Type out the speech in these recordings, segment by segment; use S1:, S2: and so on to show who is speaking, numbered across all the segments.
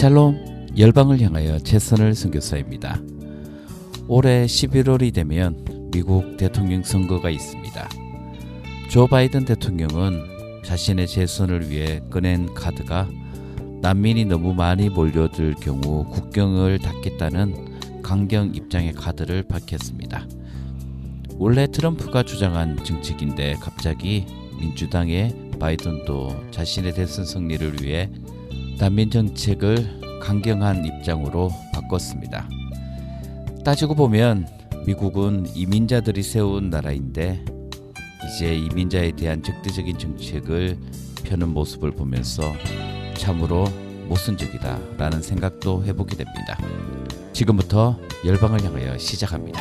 S1: 샬롬 열방을 향하여 최선을 선교사입니다. 올해 11월이 되면 미국 대통령 선거가 있습니다. 조 바이든 대통령은 자신의 재선을 위해 꺼낸 카드가 난민이 너무 많이 몰려들 경우 국경을 닫겠다는 강경 입장의 카드를 밝혔습니다. 원래 트럼프가 주장한 정책인데 갑자기 민주당의 바이든도 자신의 대선 승리를 위해 난민 정책을 강경한 입장으로 바꿨습니다. 따지고 보면 미국은 이민자들이 세운 나라인데 이제 이민자에 대한 적대적인 정책을 펴는 모습을 보면서 참으로 모순적이다 라는 생각도 해보게 됩니다. 지금부터 열방을 향하여 시작합니다.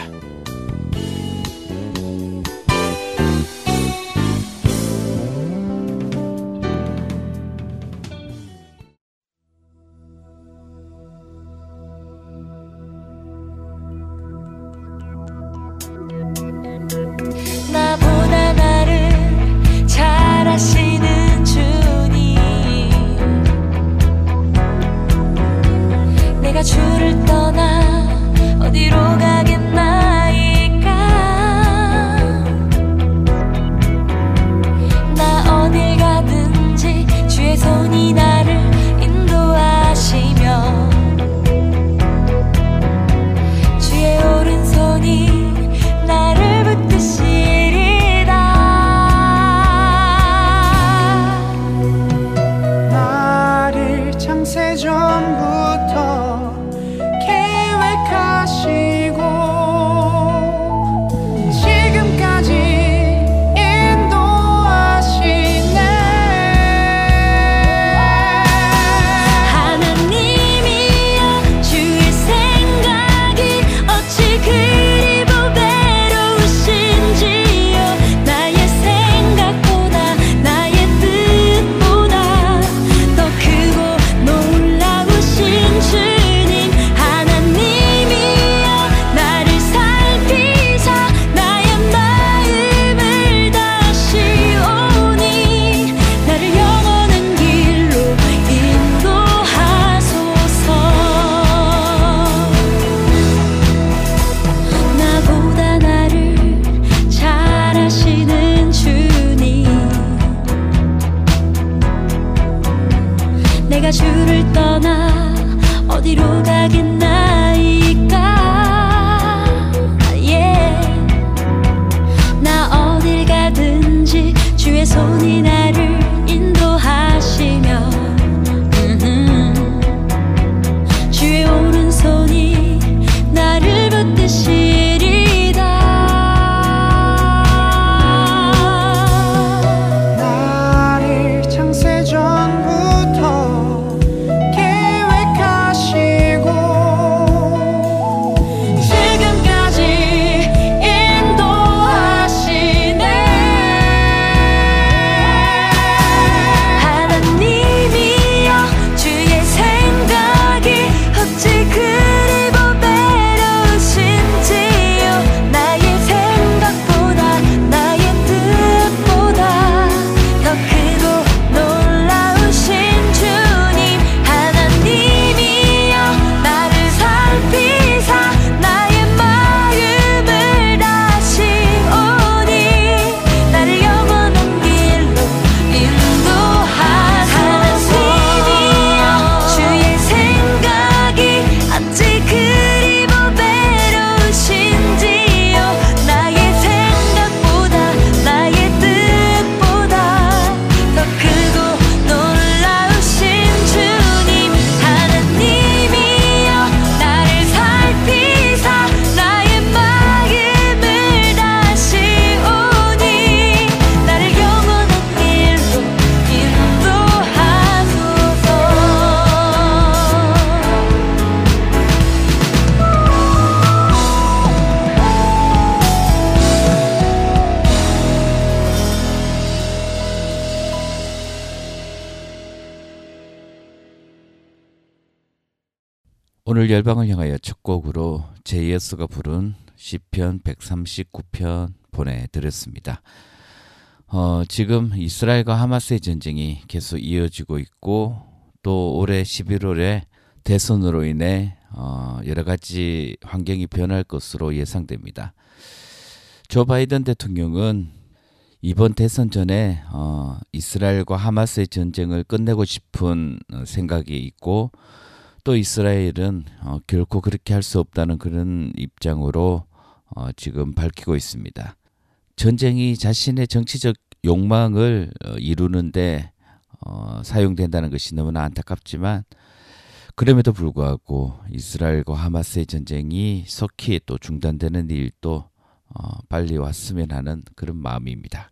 S1: 오늘 열방을 향하여 첫 곡으로 제이어스가 부른 시편 139편 보내드렸습니다. 어, 지금 이스라엘과 하마스의 전쟁이 계속 이어지고 있고 또 올해 11월에
S2: 대선으로 인해 어, 여러 가지 환경이 변할 것으로 예상됩니다. 조 바이든 대통령은 이번 대선 전에 어, 이스라엘과 하마스의 전쟁을 끝내고 싶은 어, 생각이 있고 또 이스라엘은 어, 결코 그렇게 할 수 없다는 그런 입장으로 어, 지금 밝히고 있습니다. 전쟁이 자신의 정치적 욕망을 어, 이루는데 어, 사용된다는 것이 너무나 안타깝지만 그럼에도 불구하고 이스라엘과 하마스의 전쟁이 속히 또 중단되는 일도 어, 빨리 왔으면 하는 그런 마음입니다.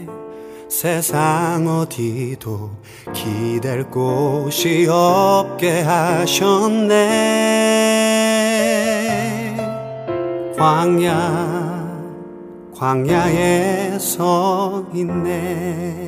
S3: 세상 어디도 기댈 곳이 없게 하셨네. 광야 광야에 서 있네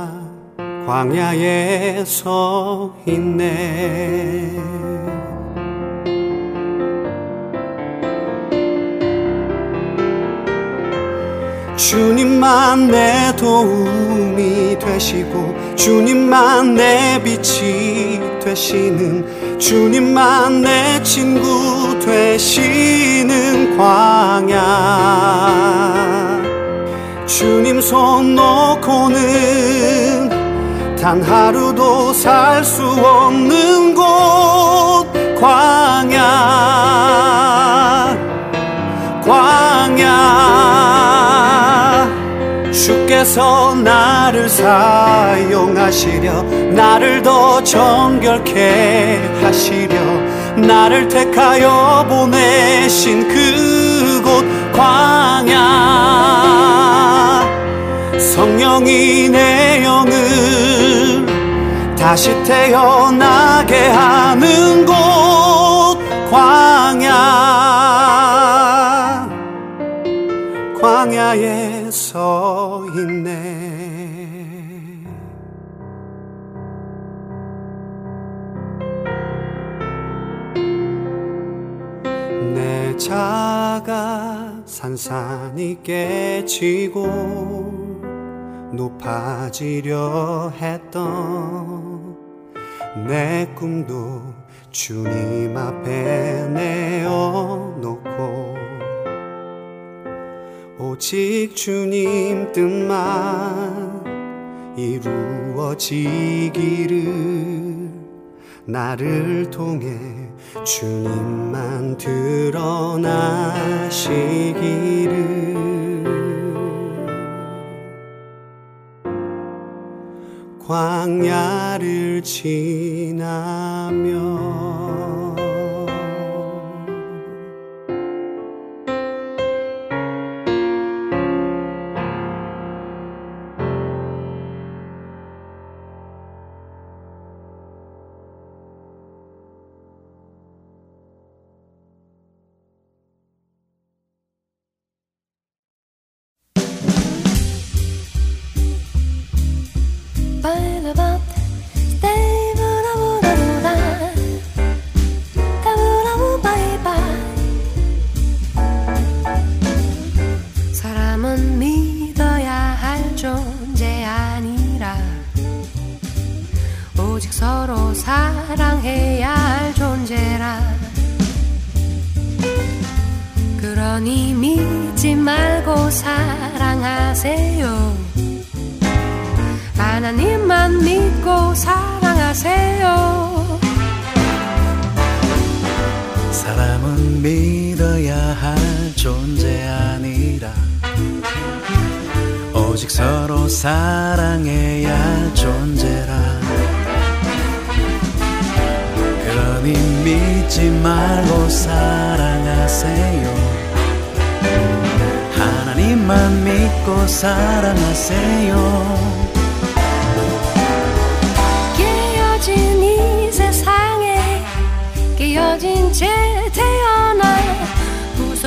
S3: 광야에 서 있네. 주님만 내 도움이 되시고 주님만 내 빛이 되시는 주님만 내 친구 되시는 광야. 주님 손 놓고는 단 하루도 살 수 없는 곳 광야. 광야. 주께서 나를 사용하시려 나를 더 정결케 하시려 나를 택하여 보내신 그곳 광야 성령이 내 영을 다시 태어나게 하는 곳 광야. 광야에 서 있네. 내 자가 산산이 깨지고 높아지려 했던 내 꿈도 주님 앞에 내어놓고 오직 주님 뜻만 이루어지기를 나를 통해
S4: 주님만 드러나시기를 광야를 지나며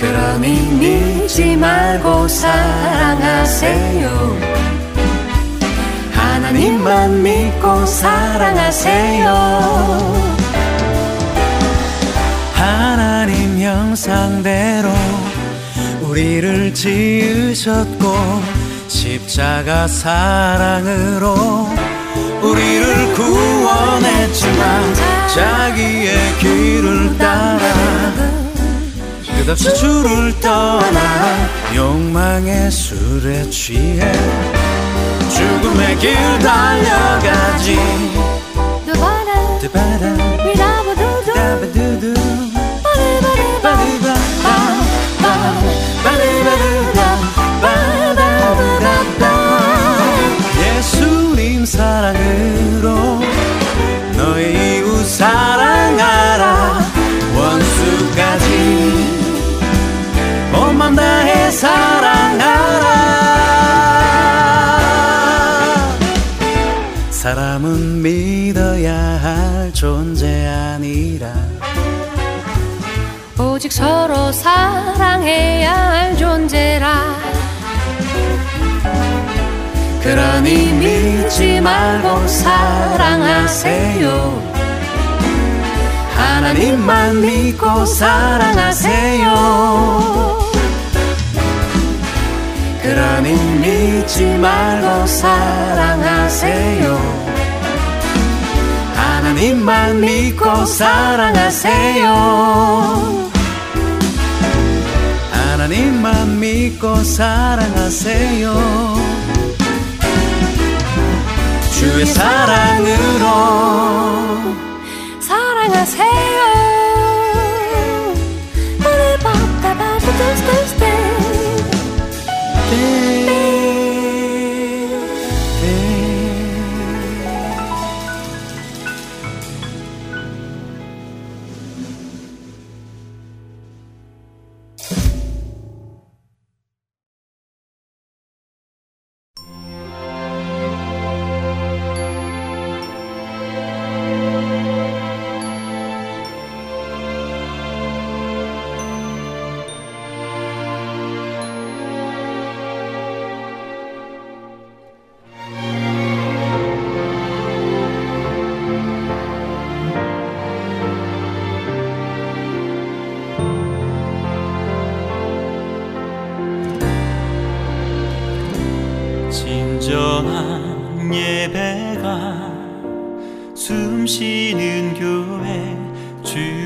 S5: 그러니 믿지 말고 사랑하세요. 하나님만 믿고 사랑하세요. 하나님 형상대로 우리를 지으셨고 십자가 사랑으로 우리를 구원했지만 자기의 길을 따라 끝없이 주를 떠나 욕망의 술에 취해 죽음의 길 달려가지. 사랑으로 너의 이웃 사랑 사랑하라. 사람은 믿어야 할 존재 아니라.
S6: 오직 서로 사랑해야 할 존재라.
S5: 그러니 믿지 말고 사랑하세요. 하나님만 믿고 사랑하세요 그러니 믿지 말고 사랑하세요. 하나님만 믿고 사랑하세요. 하나님만 믿고 사랑하세요. 주의 사랑으로
S6: 사랑하세요
S7: day.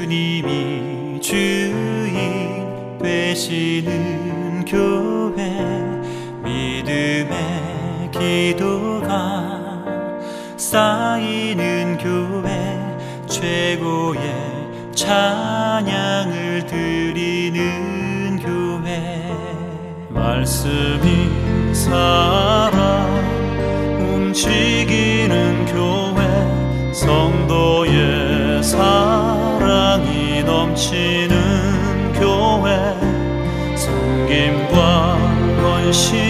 S7: 주님이 주인 되시는 교회 믿음의 기도가 쌓이는 교회 최고의 찬양을 드리는 교회. 말씀이 사 she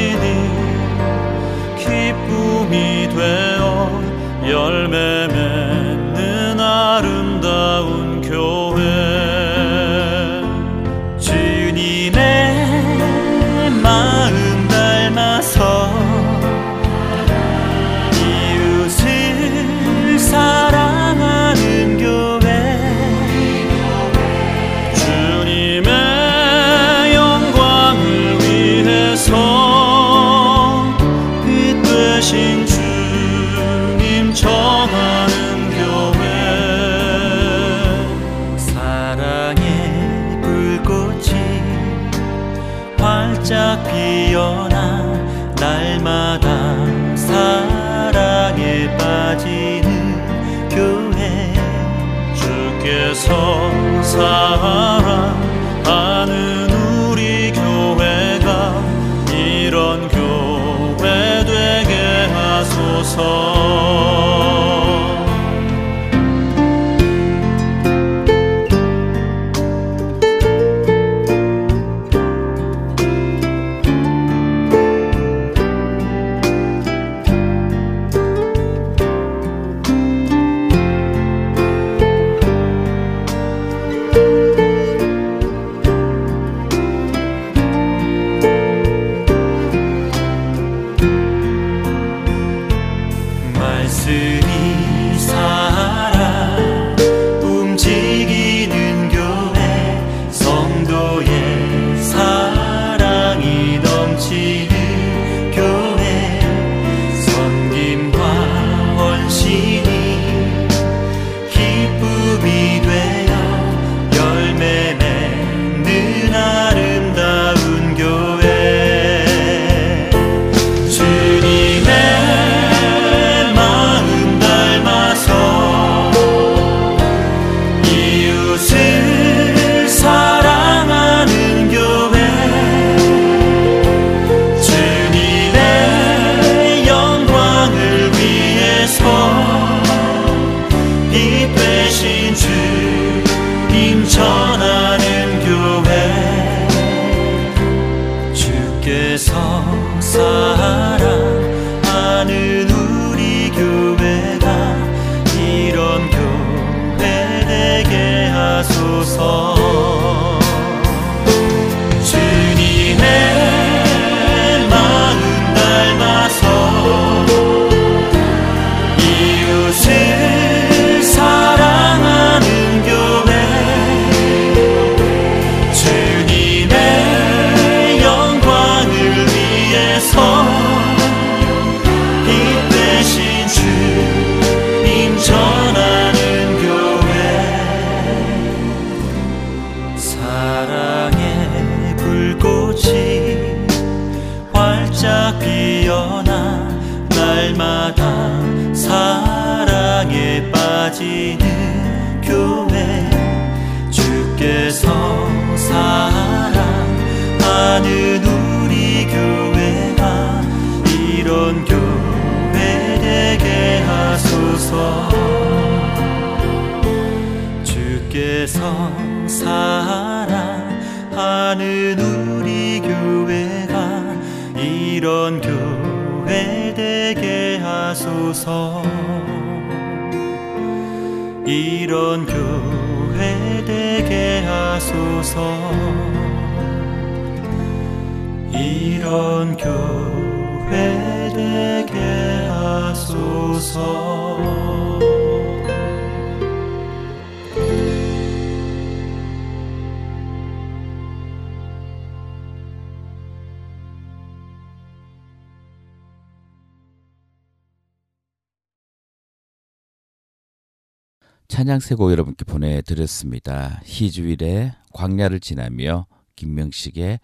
S2: 찬양 세곡 여러분께 보내드렸습니다. 희주일의 광야를 지나며 김명식의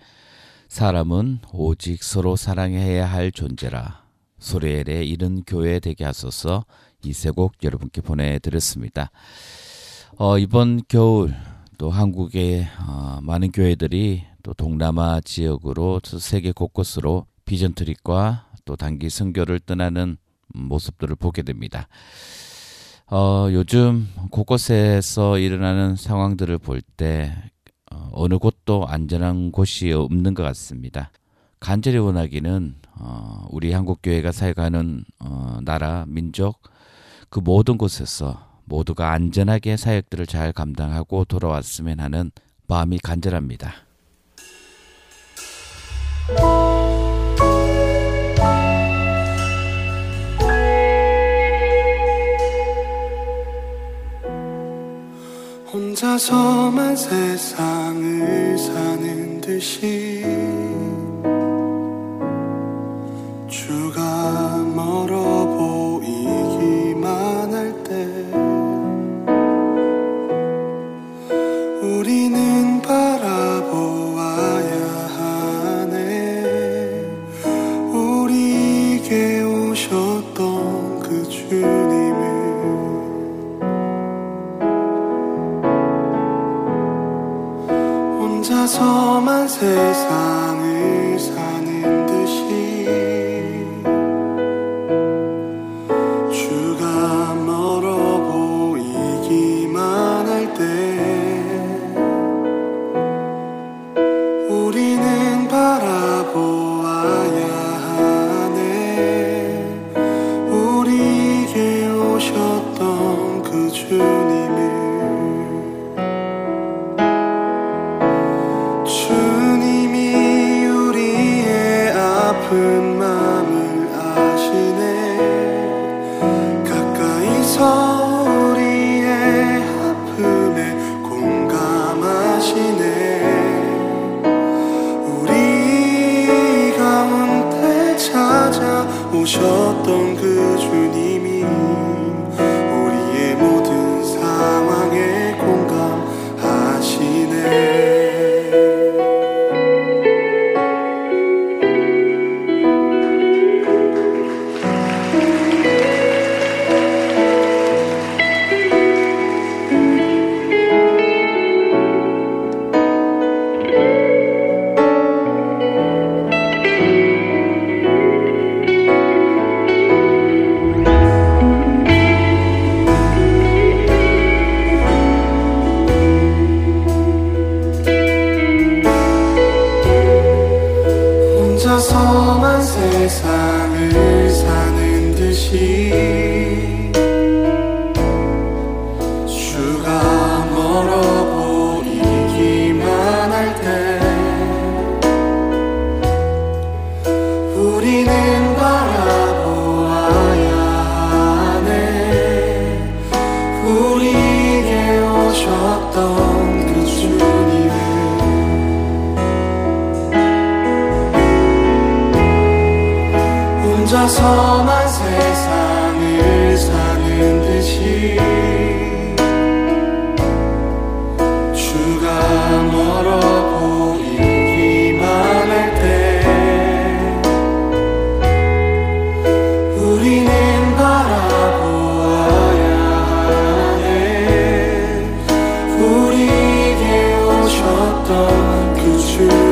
S2: 사람은 오직 서로 사랑해야 할 존재라 소레엘의 이른 교회 되게 하소서 이세곡 여러분께 보내드렸습니다. 어, 이번 겨울 또 한국의 어, 많은 교회들이 또 동남아 지역으로 세계 곳곳으로 비전 트립과 또 단기 선교를 떠나는 모습들을 보게 됩니다. 어, 요즘 곳곳에서 일어나는 상황들을 볼때 어, 어느 곳도 안전한 곳이 없는 것 같습니다. 간절히 원하기는 어, 우리 한국 교회가 살아가는 어, 나라 민족 그 모든 곳에서 모두가 안전하게 사역들을 잘 감당하고 돌아왔으면 하는 마음이 간절합니다.
S8: 혼자서만 세상을 사는 듯이 주가 멀어 혼 오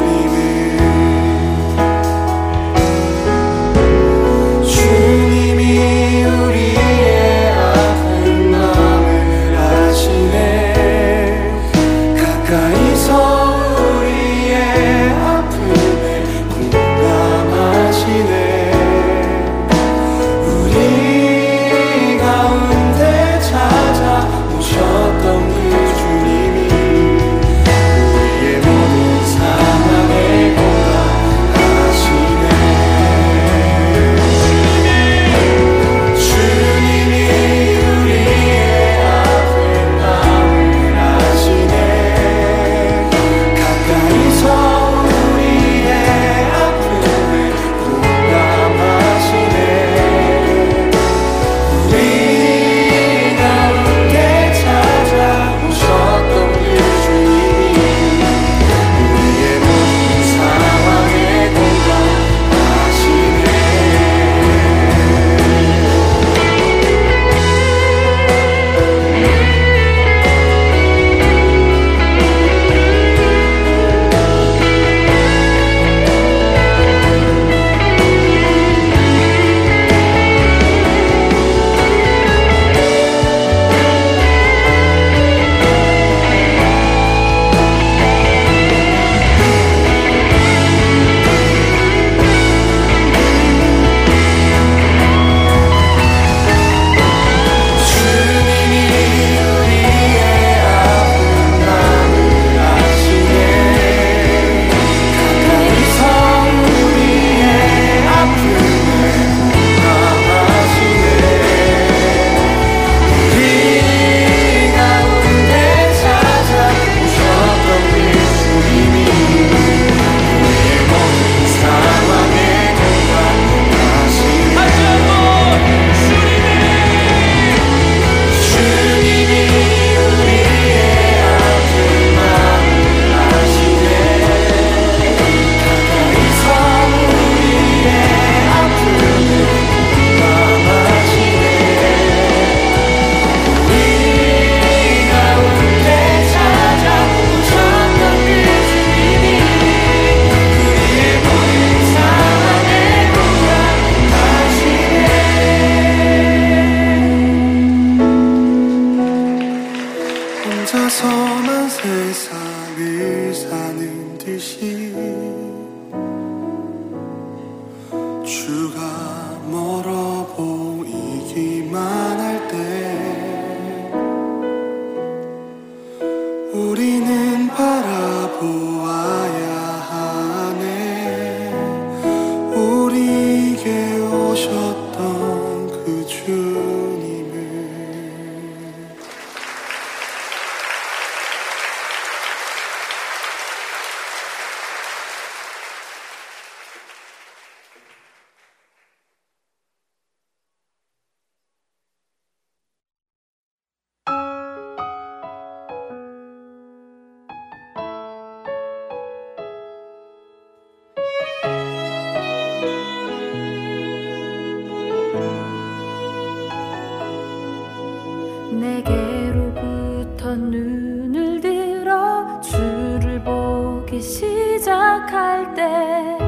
S1: 내게로부터 눈을 들어 주를 보기 시작할 때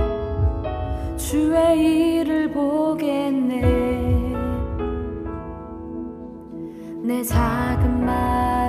S1: 주의 일을 보겠네. 내 작은 말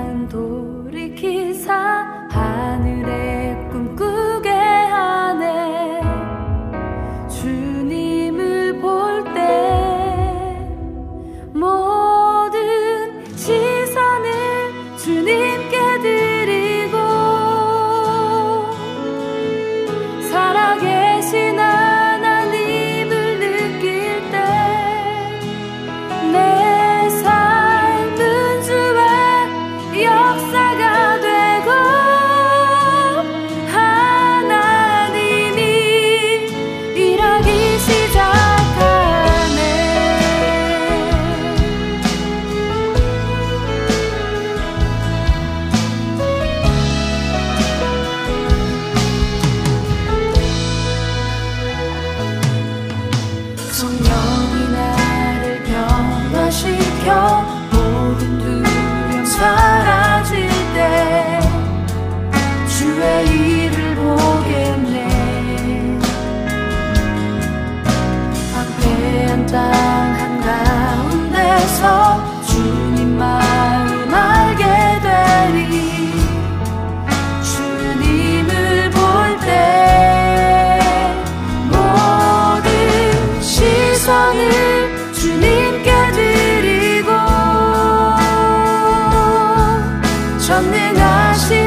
S1: 전능하신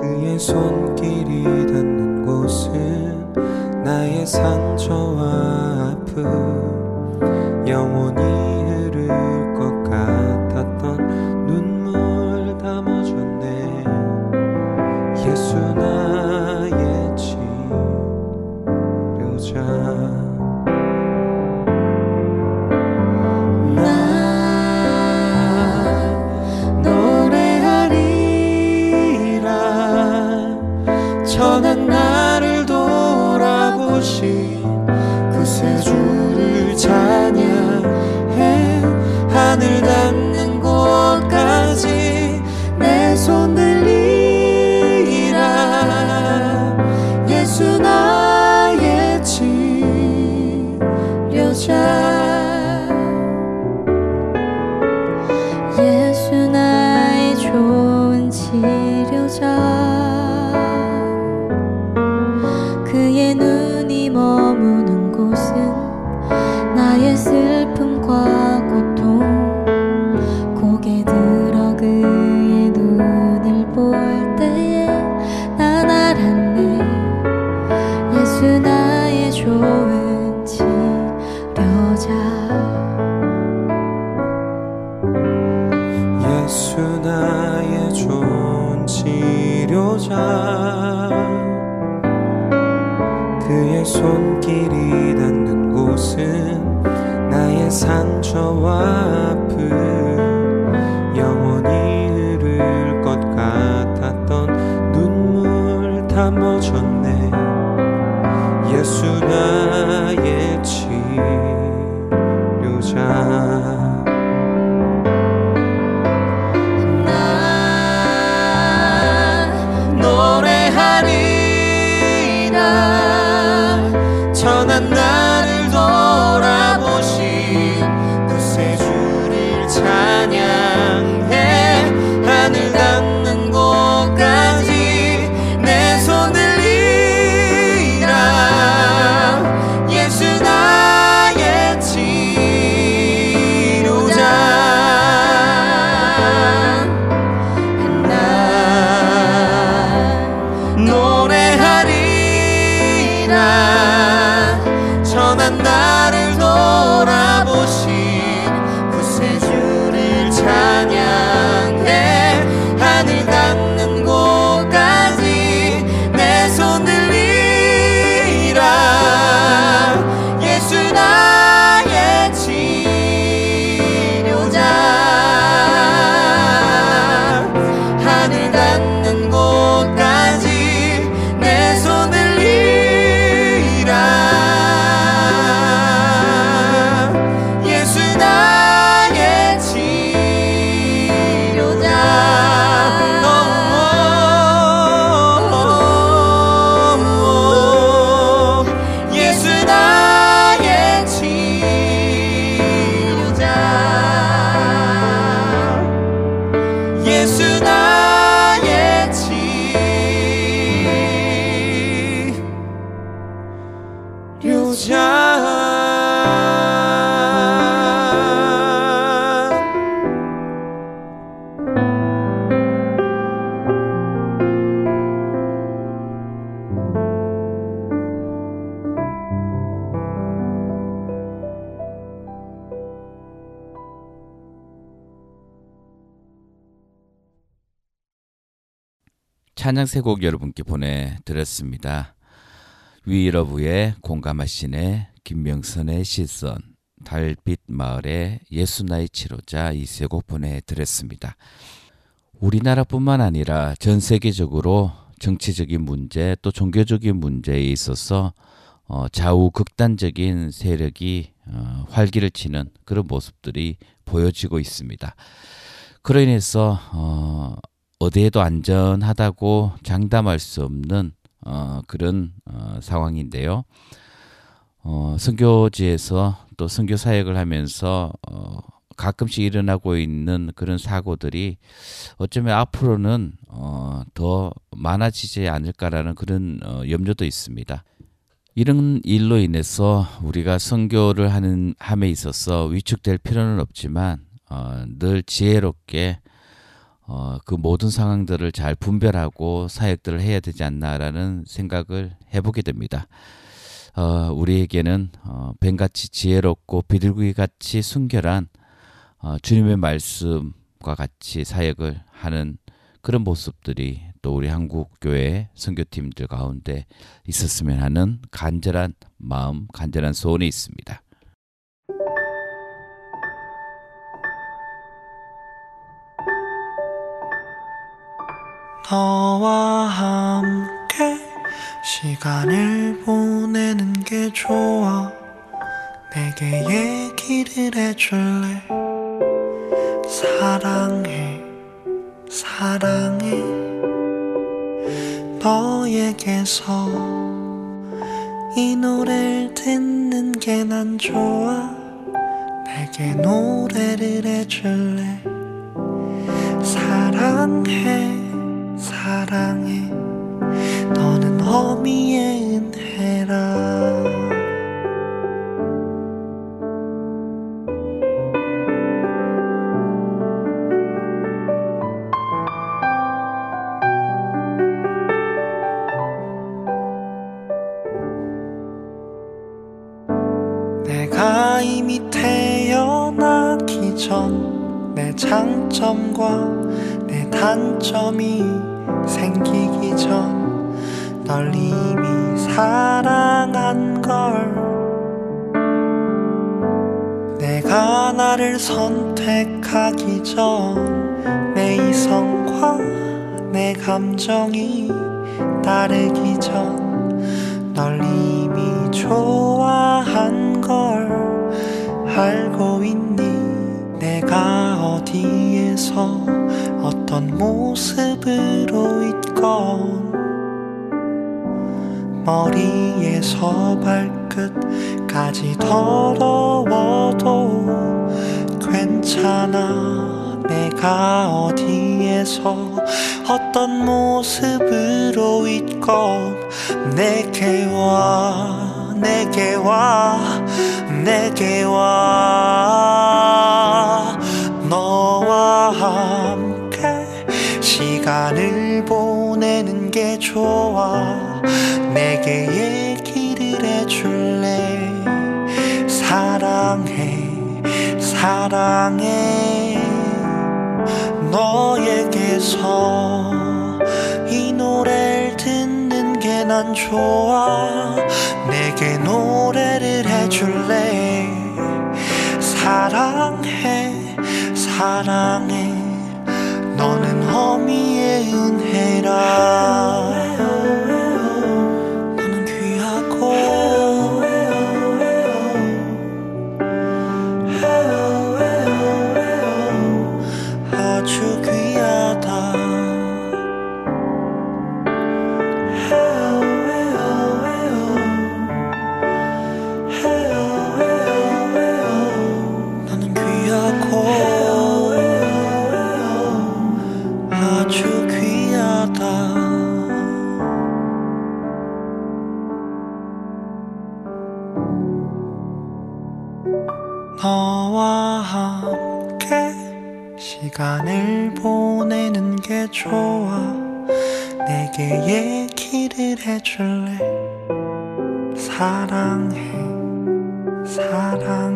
S8: 그의
S9: 손길이 닿는 곳은 나의 상처와 아픔 영원히 흐를 것 같아.
S8: 참어졌네. 예수 나의 치료자.
S2: 찬양 세곡 여러분께 보내드렸습니다. 위러브의 공감하시네 김명선의 시선 달빛 마을의 예수나의 치료자 이세곡 보내드렸습니다. 우리나라뿐만 아니라 전 세계적으로 정치적인 문제 또 종교적인 문제에 있어서 어, 좌우 극단적인 세력이 어, 활기를 치는 그런 모습들이 보여지고 있습니다. 그로 인해서 어, 어디에도 안전하다고 장담할 수 없는 어, 그런 어, 상황인데요. 어, 선교지에서 또 선교 사역을 하면서 어, 가끔씩 일어나고 있는 그런 사고들이 어쩌면 앞으로는 어, 더 많아지지 않을까라는 그런 어, 염려도 있습니다. 이런 일로 인해서 우리가 선교를 하는 함에 있어서 위축될 필요는 없지만 어, 늘 지혜롭게 어, 그 모든 상황들을 잘 분별하고 사역들을 해야 되지 않나라는 생각을 해보게 됩니다. 어, 우리에게는 어, 뱀같이 지혜롭고 비둘기 같이 순결한 어, 주님의 말씀과 같이 사역을 하는 그런 모습들이 또 우리 한국 교회 선교팀들 가운데 있었으면 하는 간절한 마음, 간절한 소원이 있습니다.
S10: 너와 함께 시간을 보내는 게 좋아. 내게 얘기를 해줄래? 사랑해 사랑해. 너에게서 이 노래를 듣는 게 난 좋아. 내게 노래를 해줄래? 사랑해 사랑해. 너는 어미의 어디에서 어떤 모습으로 있건 내게 와 내게 와 내게 와. 너와 함께 시간을 보내는 게 좋아. 내게 얘기를 해줄래? 사랑해 사랑해 너에게서 이 노래를 듣는 게 난 좋아. 내게 노래를 해줄래? 사랑해 사랑해. 너는 어미의 은혜라 좋아. 내게 얘기를 해줄래? 사랑해 사랑해.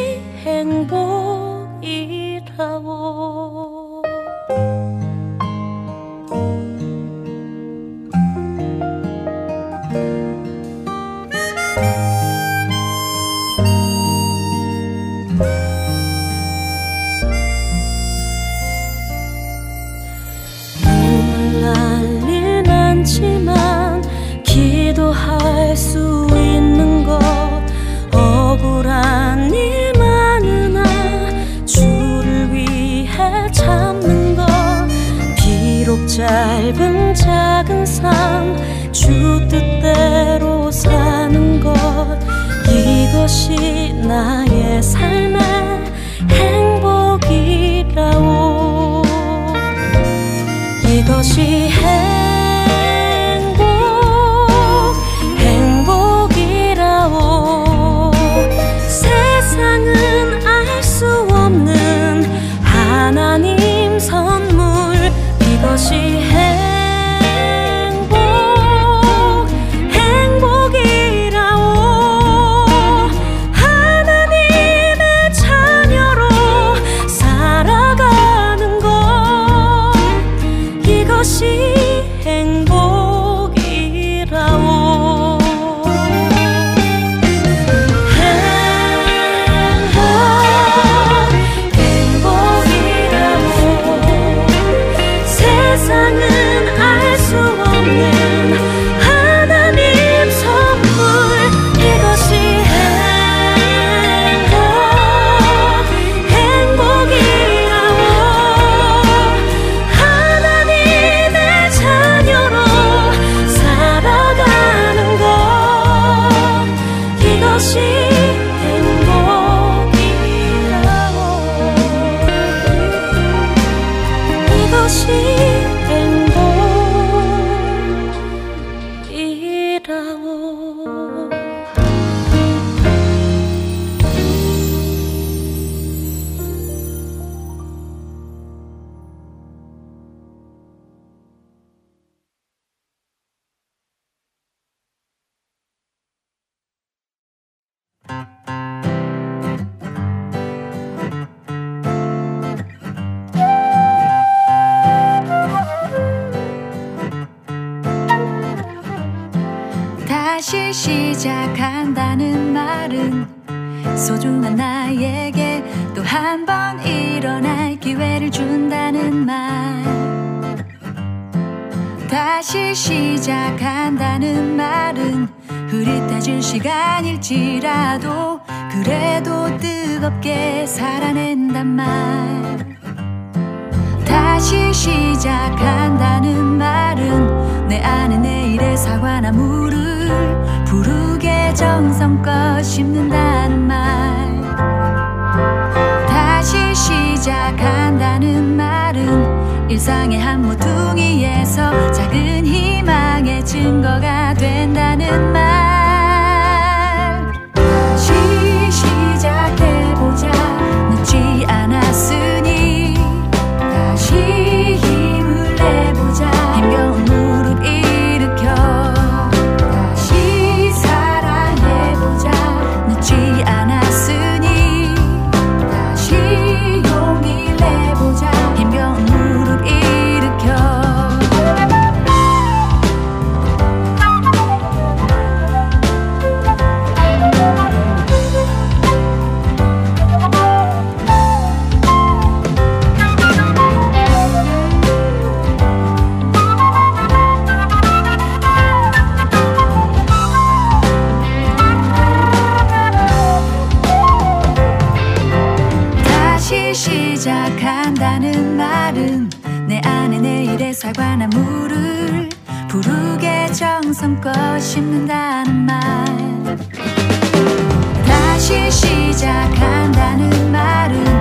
S11: 정성껏 심는다는 말. 다시 시작한다는 말은 일상의 한 모퉁이에서 작은 희망의 증거가 된다는 말 정성껏 심는다는 말. 다시 시작한다는 말은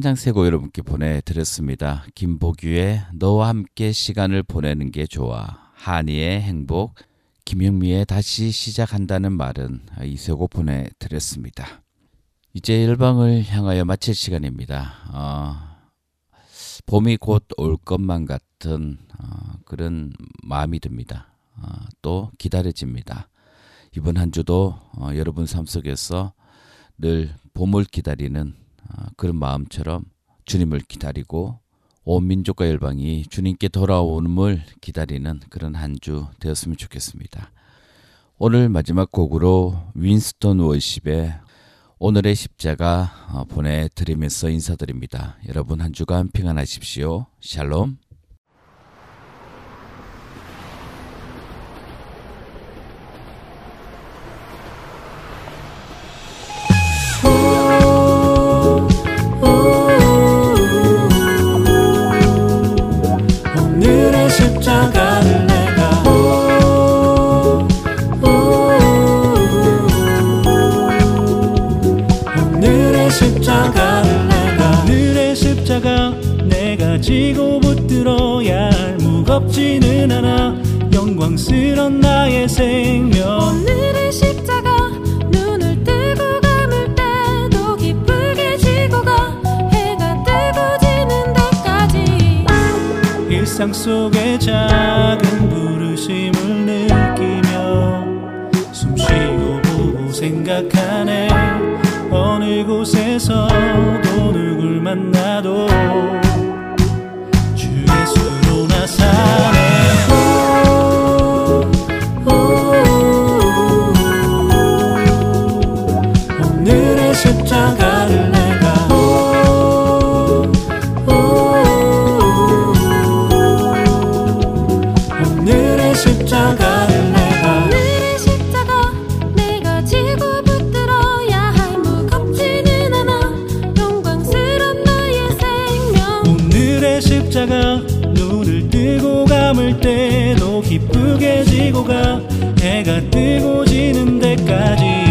S2: 찬장세고 여러분께 보내드렸습니다. 김보규의 너와 함께 시간을 보내는 게 좋아. 한이의 행복. 김영미의 다시 시작한다는 말은 이세고 보내드렸습니다. 이제 열방을 향하여 마칠 시간입니다. 어, 봄이 곧 올 것만 같은 어, 그런 마음이 듭니다. 어, 또 기다려집니다. 이번 한 주도 어, 여러분 삶 속에서 늘 봄을 기다리는 어, 그런 마음처럼 주님을 기다리고 온 민족과 열방이 주님께 돌아오음을 기다리는 그런 한 주 되었으면 좋겠습니다. 오늘 마지막 곡으로 윈스턴 워십의 오늘의 십자가 어, 보내드리면서 인사드립니다. 여러분 한 주간 평안하십시오. 샬롬.
S12: 자가. 눈을 뜨고 감을 때도 기쁘게 지고 가. 해가 뜨고 지는 데까지.